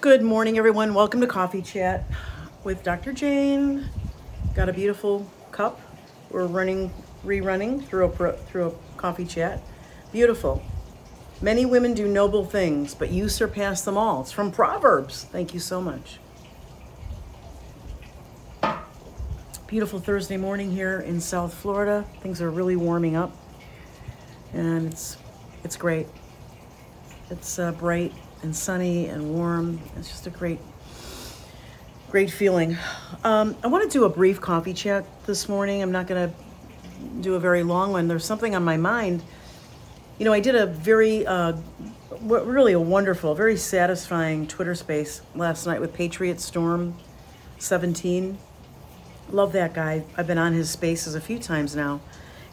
Good morning, everyone. Welcome to Coffee Chat with Dr. Jane. Got a beautiful cup. We're running, rerunning through a through a coffee chat. Beautiful. Many women do noble things, but you surpass them all. It's from Proverbs. Thank you so much. Beautiful Thursday morning here in South Florida. Things are really warming up, and it's it's great. It's uh, bright and sunny and warm. It's just a great, great feeling. Um, I want to do a brief coffee chat this morning. I'm not going to do a very long one. There's something on my mind. You know, I did a very, uh, really a wonderful, very satisfying Twitter space last night with Patriot Storm 17. Love that guy. I've been on his spaces a few times now.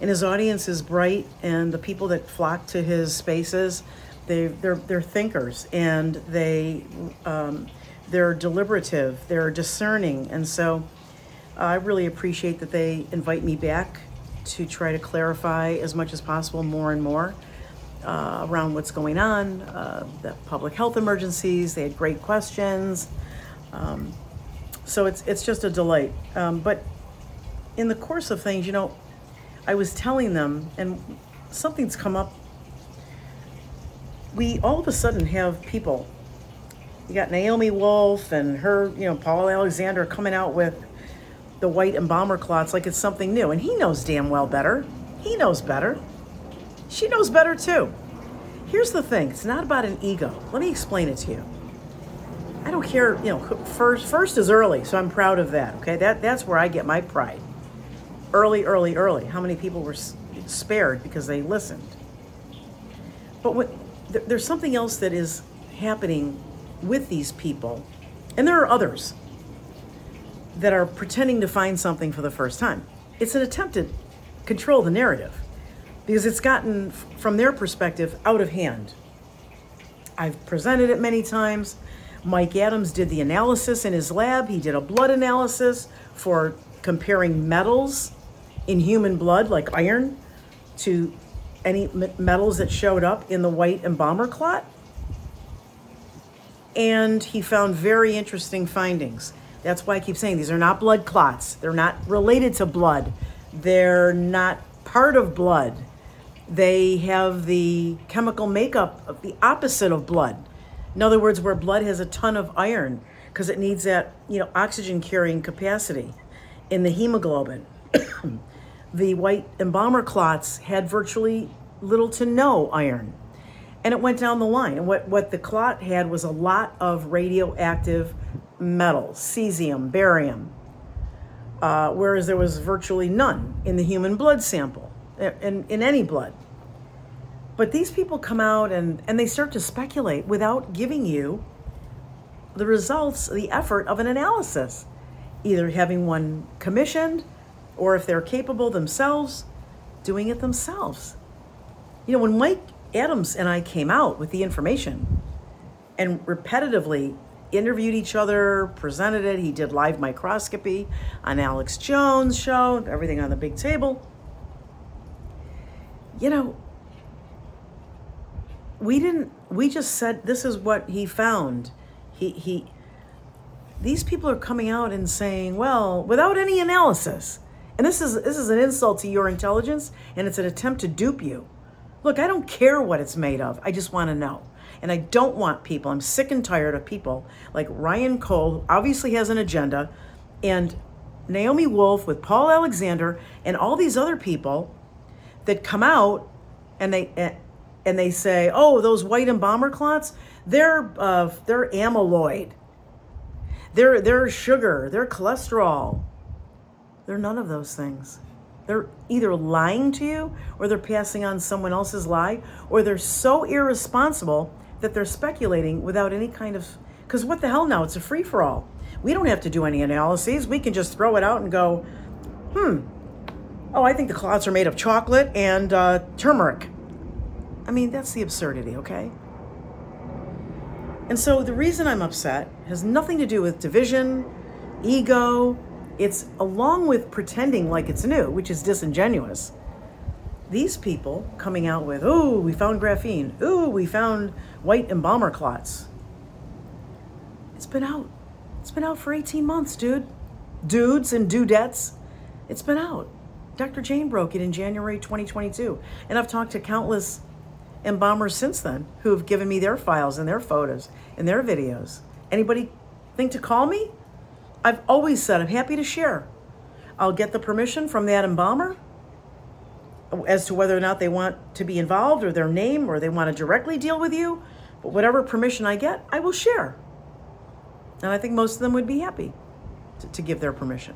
And his audience is bright, and the people that flock to his spaces, they they're they're thinkers and they um, they're deliberative, they're discerning, and so I really appreciate that they invite me back to try to clarify as much as possible more and more uh, around what's going on, uh, the public health emergencies. They had great questions, um, so it's it's just a delight. Um, but in the course of things, you know, I was telling them, and something's come up we all of a sudden have people. You got Naomi Wolf and her, you know, Paul Alexander coming out with the white embalmer clots like it's something new. And he knows damn well better. He knows better. She knows better too. Here's the thing it's not about an ego. Let me explain it to you. I don't care, you know, first first is early, so I'm proud of that. Okay, that that's where I get my pride. Early, early, early. How many people were spared because they listened? But there's something else that is happening with these people, and there are others that are pretending to find something for the first time. It's an attempt to control the narrative because it's gotten, from their perspective, out of hand. I've presented it many times. Mike Adams did the analysis in his lab. He did a blood analysis for comparing metals in human blood, like iron, to any metals that showed up in the white embalmer clot. And he found very interesting findings. That's why I keep saying these are not blood clots. They're not related to blood. They're not part of blood. They have the chemical makeup of the opposite of blood. In other words, where blood has a ton of iron because it needs that, you know, oxygen carrying capacity in the hemoglobin. the white embalmer clots had virtually little to no iron. And it went down the line. And what, what the clot had was a lot of radioactive metals, cesium, barium, uh, whereas there was virtually none in the human blood sample, in, in any blood. But these people come out and, and they start to speculate without giving you the results, the effort of an analysis, either having one commissioned or if they're capable themselves, doing it themselves. You know, when Mike Adams and I came out with the information and repetitively interviewed each other, presented it, he did live microscopy on Alex Jones' show, everything on the big table. You know, we didn't we just said this is what he found. He he these people are coming out and saying, well, without any analysis, and this is this is an insult to your intelligence, and it's an attempt to dupe you. Look, I don't care what it's made of. I just want to know. And I don't want people, I'm sick and tired of people like Ryan Cole, obviously has an agenda, and Naomi Wolf with Paul Alexander and all these other people that come out and they and they say, "Oh, those white embalmer clots, they're uh, they're amyloid. They're they're sugar, they're cholesterol. They're none of those things. They're either lying to you or they're passing on someone else's lie or they're so irresponsible that they're speculating without any kind of because what the hell now? It's a free for all we don't have to do any analyses. We can just throw it out and go hmm. Oh i think the clots are made of chocolate and uh, turmeric. I mean that's the absurdity okay? And so the reason i'm upset has nothing to do with division ego it's along with pretending like it's new, which is disingenuous. These people coming out with, oh, we found graphene, oh, we found white embalmer clots. It's been out. It's been out for 18 months, dude. Dudes and dudettes. It's been out. Dr. Jane broke it in January 2022. And I've talked to countless embalmers since then who have given me their files and their photos and their videos. Anybody think to call me? I've always said I'm happy to share. I'll get the permission from that embalmer as to whether or not they want to be involved or their name or they want to directly deal with you. But whatever permission I get, I will share. And I think most of them would be happy to, to give their permission.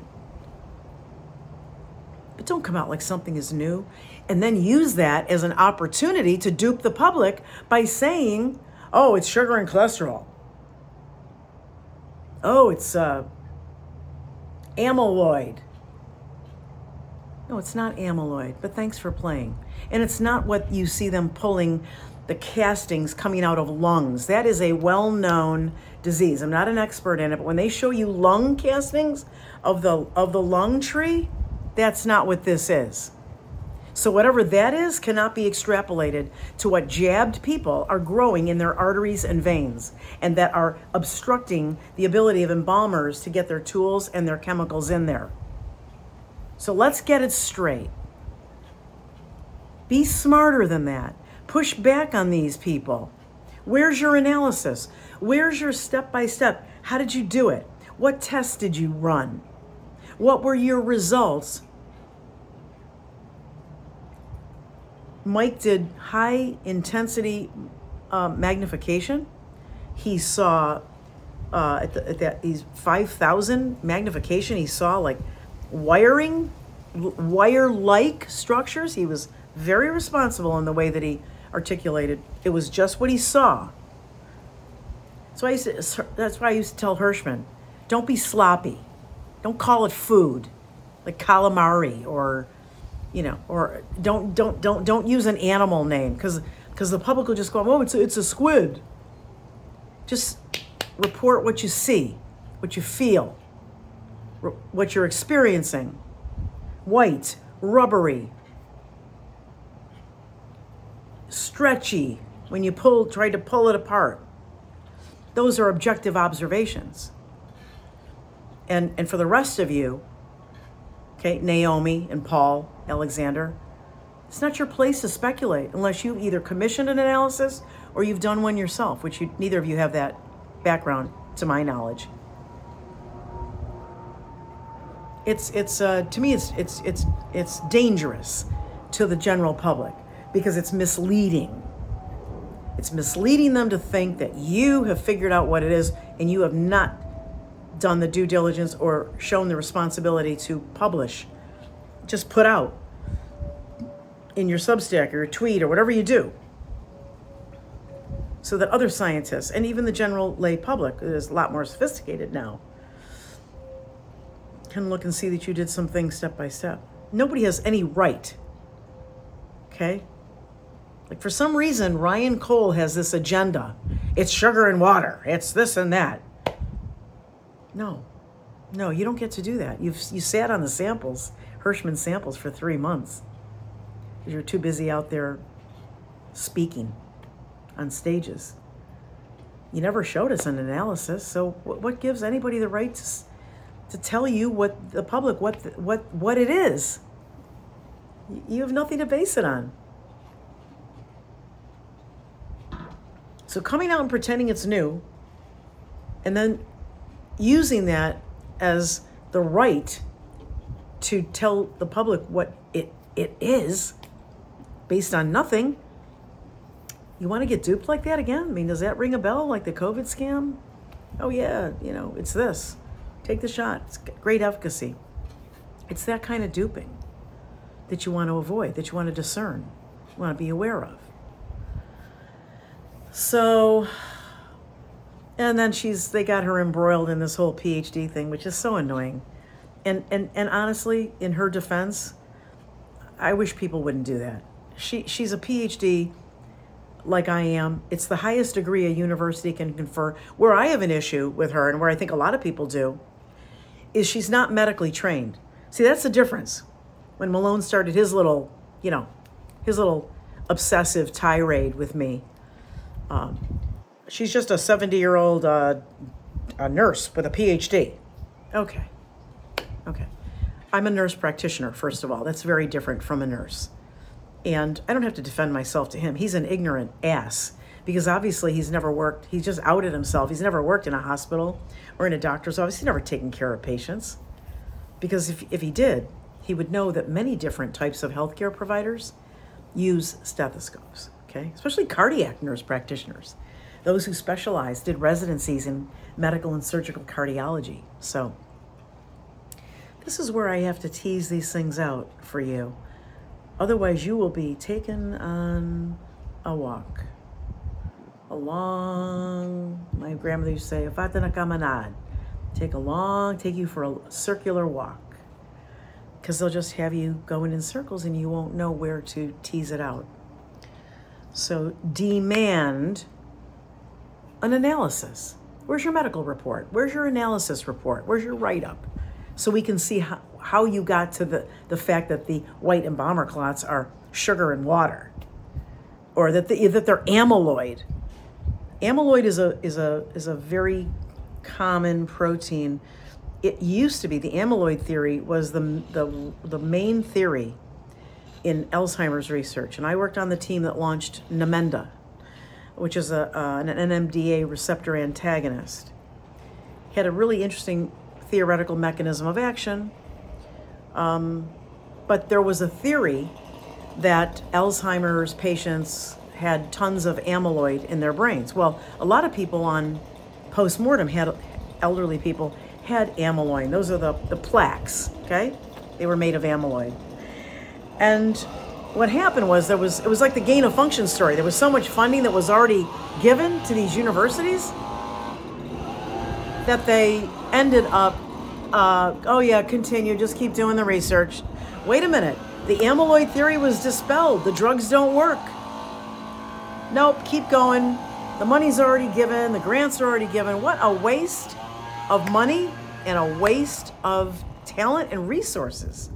But don't come out like something is new and then use that as an opportunity to dupe the public by saying, oh, it's sugar and cholesterol. Oh, it's uh, amyloid. No, it's not amyloid, but thanks for playing. And it's not what you see them pulling the castings coming out of lungs. That is a well known disease. I'm not an expert in it, but when they show you lung castings of the, of the lung tree, that's not what this is. So, whatever that is cannot be extrapolated to what jabbed people are growing in their arteries and veins and that are obstructing the ability of embalmers to get their tools and their chemicals in there. So, let's get it straight. Be smarter than that. Push back on these people. Where's your analysis? Where's your step by step? How did you do it? What tests did you run? What were your results? Mike did high intensity uh, magnification. He saw uh, at, the, at that he's 5,000 magnification. He saw like wiring, wire like structures. He was very responsible in the way that he articulated. It was just what he saw. So I used to, that's why I used to tell Hirschman, don't be sloppy. Don't call it food, like calamari or, you know, or don't don't don't don't use an animal name because because the public will just go, oh, it's a, it's a squid. Just report what you see, what you feel, what you're experiencing. White, rubbery, stretchy when you pull try to pull it apart. Those are objective observations. And and for the rest of you, okay, Naomi and Paul, Alexander, it's not your place to speculate unless you've either commissioned an analysis or you've done one yourself, which you, neither of you have that background to my knowledge. It's it's uh, to me it's it's it's it's dangerous to the general public because it's misleading. It's misleading them to think that you have figured out what it is and you have not done the due diligence or shown the responsibility to publish. Just put out in your Substack or your tweet or whatever you do so that other scientists and even the general lay public is a lot more sophisticated now can look and see that you did something step by step. Nobody has any right. Okay? Like for some reason, Ryan Cole has this agenda. It's sugar and water. It's this and that. No, no, you don't get to do that. You've you sat on the samples, Hirschman samples, for three months you're too busy out there speaking on stages. You never showed us an analysis, so what gives anybody the right to, to tell you what the public what what what it is? You have nothing to base it on. So coming out and pretending it's new and then using that as the right to tell the public what it it is based on nothing. You want to get duped like that again? I mean, does that ring a bell like the COVID scam? Oh yeah, you know, it's this. Take the shot. It's great efficacy. It's that kind of duping that you want to avoid, that you want to discern, you want to be aware of. So, and then she's they got her embroiled in this whole PhD thing, which is so annoying. And and and honestly, in her defense, I wish people wouldn't do that. She she's a PhD like I am. It's the highest degree a university can confer. Where I have an issue with her and where I think a lot of people do is she's not medically trained. See, that's the difference. When Malone started his little, you know, his little obsessive tirade with me um, she's just a 70 year old uh, a nurse with a PhD. Okay. Okay. I'm a nurse practitioner, first of all. That's very different from a nurse. And I don't have to defend myself to him. He's an ignorant ass because obviously he's never worked, he's just outed himself. He's never worked in a hospital or in a doctor's office. He's never taken care of patients. Because if, if he did, he would know that many different types of healthcare providers use stethoscopes, okay? Especially cardiac nurse practitioners. Those who specialize did residencies in medical and surgical cardiology. So, this is where I have to tease these things out for you. Otherwise, you will be taken on a walk. A long, my grandmother used to say, Fatana kamanad. Take a long, take you for a circular walk. Because they'll just have you going in circles and you won't know where to tease it out. So, demand an analysis. Where's your medical report? Where's your analysis report? Where's your write up? So we can see how, how you got to the, the fact that the white embalmer clots are sugar and water, or that, the, that they're amyloid. Amyloid is a, is, a, is a very common protein. It used to be the amyloid theory was the, the, the main theory in Alzheimer's research. And I worked on the team that launched Namenda, which is a, uh, an NMDA receptor antagonist. Had a really interesting theoretical mechanism of action. Um, but there was a theory that Alzheimer's patients had tons of amyloid in their brains. Well, a lot of people on postmortem had elderly people had amyloid. Those are the, the plaques, okay? They were made of amyloid. And what happened was there was it was like the gain of function story. There was so much funding that was already given to these universities that they ended up uh, oh yeah, continue, just keep doing the research. Wait a minute. The amyloid theory was dispelled. The drugs don't work. Nope, keep going. The money's already given, the grants are already given. What a waste of money and a waste of talent and resources.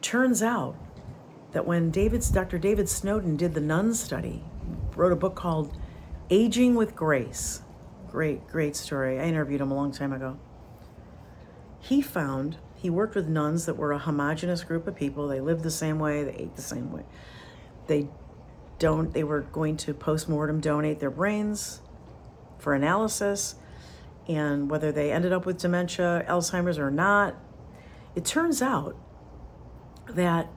Turns out that when David's Dr. David Snowdon did the nun study, wrote a book called Aging with Grace. Great, great story. I interviewed him a long time ago. He found he worked with nuns that were a homogenous group of people. They lived the same way, they ate the same way. They don't they were going to postmortem donate their brains for analysis and whether they ended up with dementia, Alzheimer's or not. It turns out that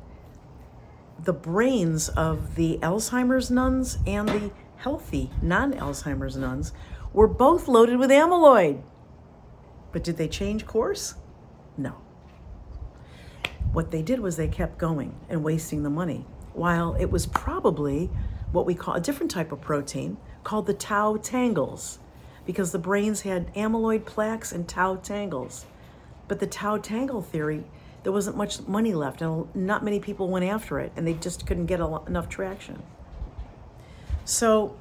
the brains of the Alzheimer's nuns and the healthy non Alzheimer's nuns were both loaded with amyloid. But did they change course? No. What they did was they kept going and wasting the money, while it was probably what we call a different type of protein called the tau tangles, because the brains had amyloid plaques and tau tangles. But the tau tangle theory there wasn't much money left and not many people went after it and they just couldn't get enough traction so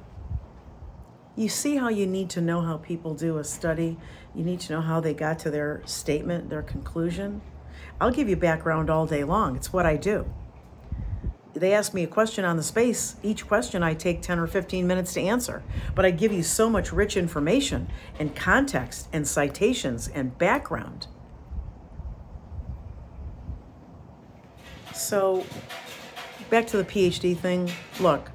you see how you need to know how people do a study. You need to know how they got to their statement their conclusion. I'll give you background all day long. It's what i do. They ask me a question on the space. Each question i take 10 or 15 minutes to answer. But i give you so much rich information and context and citations and background. So, back to the PhD thing. Look,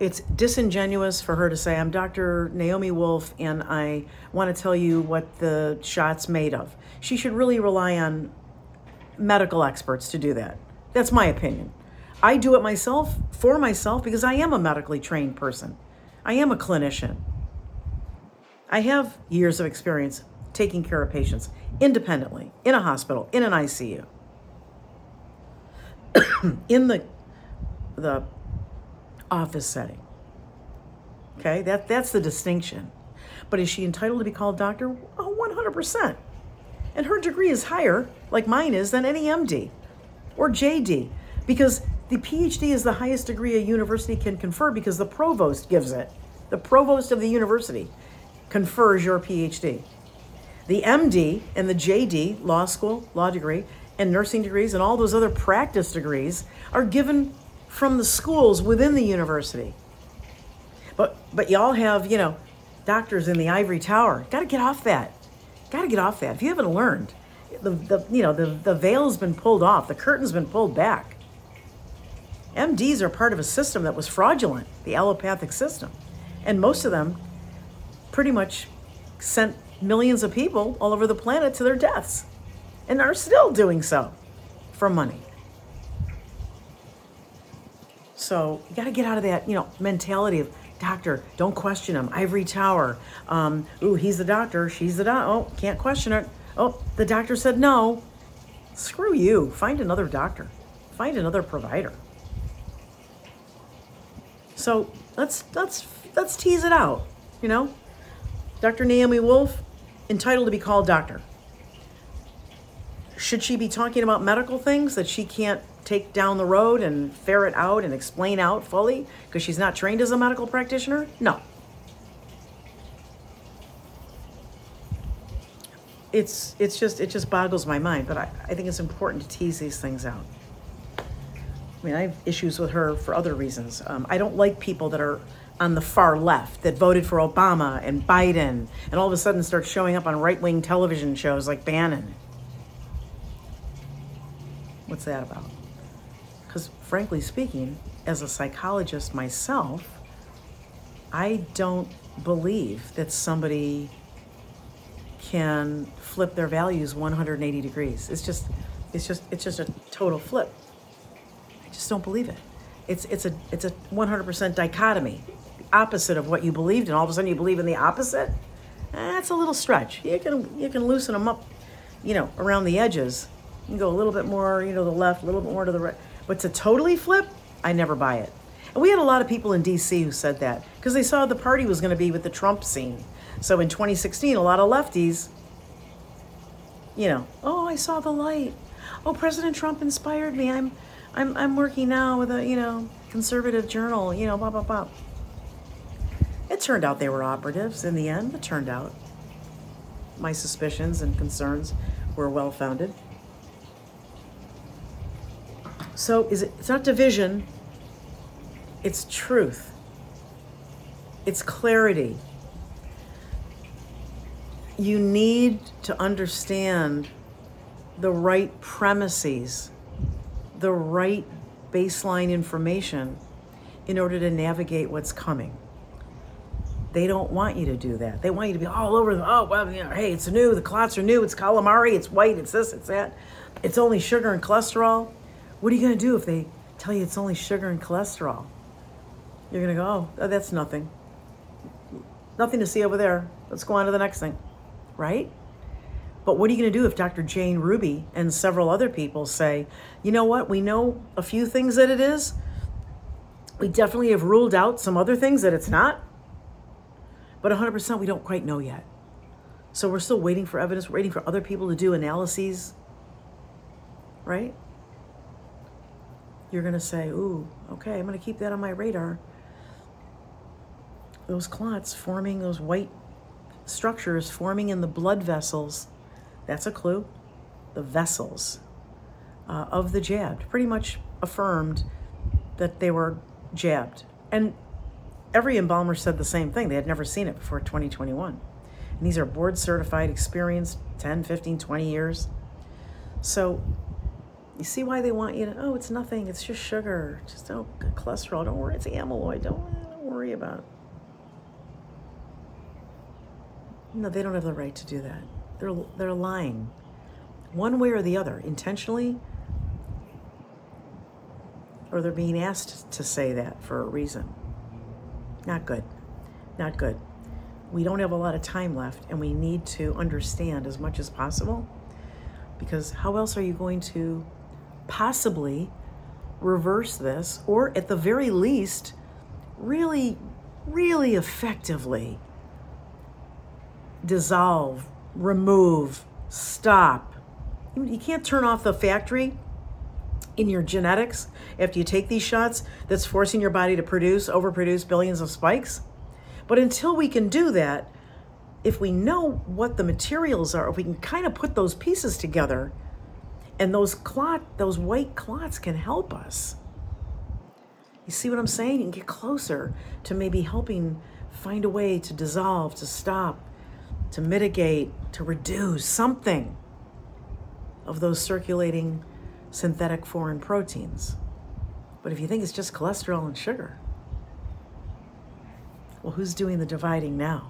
it's disingenuous for her to say, I'm Dr. Naomi Wolf and I want to tell you what the shot's made of. She should really rely on medical experts to do that. That's my opinion. I do it myself for myself because I am a medically trained person. I am a clinician. I have years of experience taking care of patients independently in a hospital, in an ICU. in the the office setting. Okay, that that's the distinction. But is she entitled to be called doctor? Oh, 100%. And her degree is higher, like mine is, than any MD or JD, because the PhD is the highest degree a university can confer because the provost gives it. The provost of the university confers your PhD. The MD and the JD, law school, law degree, and nursing degrees and all those other practice degrees are given from the schools within the university. But but y'all have, you know, doctors in the ivory tower. Got to get off that. Got to get off that. If you haven't learned, the, the you know the the veil's been pulled off. The curtain's been pulled back. MDs are part of a system that was fraudulent, the allopathic system, and most of them pretty much sent millions of people all over the planet to their deaths, and are still doing so for money. So you got to get out of that, you know, mentality of doctor. Don't question him. Ivory tower. Um, ooh, he's the doctor. She's the doc. Oh, can't question it. Oh, the doctor said no. Screw you. Find another doctor. Find another provider. So let's let's let's tease it out. You know, Dr. Naomi Wolf, entitled to be called doctor. Should she be talking about medical things that she can't take down the road and ferret out and explain out fully because she's not trained as a medical practitioner? No. It's it's just it just boggles my mind, but I, I think it's important to tease these things out. I mean, I have issues with her for other reasons. Um, I don't like people that are on the far left that voted for Obama and Biden and all of a sudden start showing up on right wing television shows like Bannon. What's that about? Because, frankly speaking, as a psychologist myself, I don't believe that somebody can flip their values 180 degrees. It's just, it's just, it's just a total flip. I just don't believe it. It's, it's a, it's a 100% dichotomy, opposite of what you believed, and all of a sudden you believe in the opposite. Eh, That's a little stretch. You can, you can loosen them up, you know, around the edges. You can go a little bit more, you know, the left, a little bit more to the right. But to totally flip, I never buy it. And we had a lot of people in DC who said that because they saw the party was going to be with the Trump scene. So in 2016, a lot of lefties, you know, oh, I saw the light. Oh, President Trump inspired me. I'm, I'm, I'm working now with a, you know, conservative journal, you know, blah, blah, blah. It turned out they were operatives in the end. It turned out. My suspicions and concerns were well founded. So is it, it's not division, it's truth. It's clarity. You need to understand the right premises, the right baseline information in order to navigate what's coming. They don't want you to do that. They want you to be all over the, oh, well, you know, hey, it's new, the clots are new, it's calamari, it's white, it's this, it's that. It's only sugar and cholesterol. What are you going to do if they tell you it's only sugar and cholesterol? You're going to go, oh, oh, that's nothing. Nothing to see over there. Let's go on to the next thing, right? But what are you going to do if Dr. Jane Ruby and several other people say, you know what, we know a few things that it is. We definitely have ruled out some other things that it's not. But 100% we don't quite know yet. So we're still waiting for evidence, we're waiting for other people to do analyses, right? You're going to say, ooh, okay, I'm going to keep that on my radar. Those clots forming, those white structures forming in the blood vessels, that's a clue. The vessels uh, of the jabbed pretty much affirmed that they were jabbed. And every embalmer said the same thing. They had never seen it before 2021. And these are board certified, experienced 10, 15, 20 years. So you see why they want you to, oh, it's nothing. It's just sugar. Just oh, don't, cholesterol. Don't worry. It's amyloid. Don't, don't worry about it. No, they don't have the right to do that. They're, they're lying. One way or the other, intentionally, or they're being asked to say that for a reason. Not good. Not good. We don't have a lot of time left, and we need to understand as much as possible because how else are you going to possibly reverse this, or at the very least, really, really effectively dissolve, remove, stop. You can't turn off the factory in your genetics after you take these shots that's forcing your body to produce, overproduce billions of spikes. But until we can do that, if we know what the materials are, if we can kind of put those pieces together, and those clot, those white clots can help us. You see what I'm saying? You can get closer to maybe helping find a way to dissolve, to stop, to mitigate, to reduce something of those circulating synthetic foreign proteins. But if you think it's just cholesterol and sugar, well, who's doing the dividing now?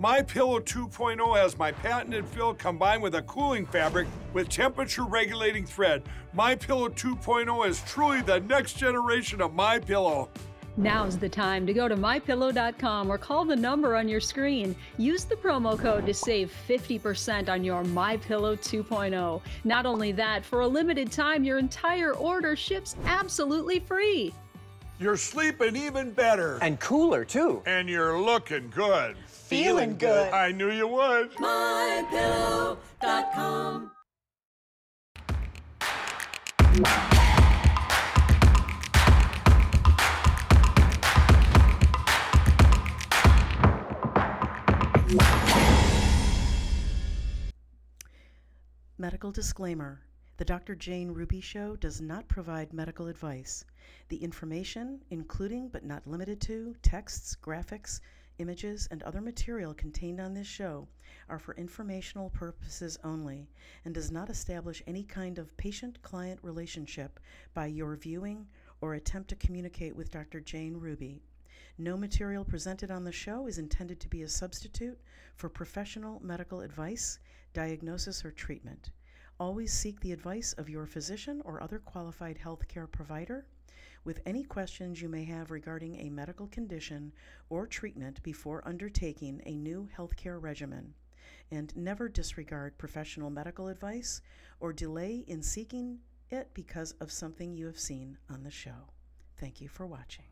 My Pillow 2.0 has my patented fill combined with a cooling fabric with temperature regulating thread. My Pillow 2.0 is truly the next generation of My Pillow. Now's the time to go to mypillow.com or call the number on your screen. Use the promo code to save 50% on your MyPillow 2.0. Not only that, for a limited time, your entire order ships absolutely free. You're sleeping even better. And cooler, too. And you're looking good. Feeling good. I knew you would. Medical disclaimer The Dr. Jane Ruby Show does not provide medical advice. The information, including but not limited to texts, graphics, images, and other material contained on this show, are for informational purposes only and does not establish any kind of patient client relationship by your viewing or attempt to communicate with Dr. Jane Ruby. No material presented on the show is intended to be a substitute for professional medical advice, diagnosis, or treatment. Always seek the advice of your physician or other qualified healthcare provider with any questions you may have regarding a medical condition or treatment before undertaking a new healthcare regimen. And never disregard professional medical advice or delay in seeking it because of something you have seen on the show. Thank you for watching.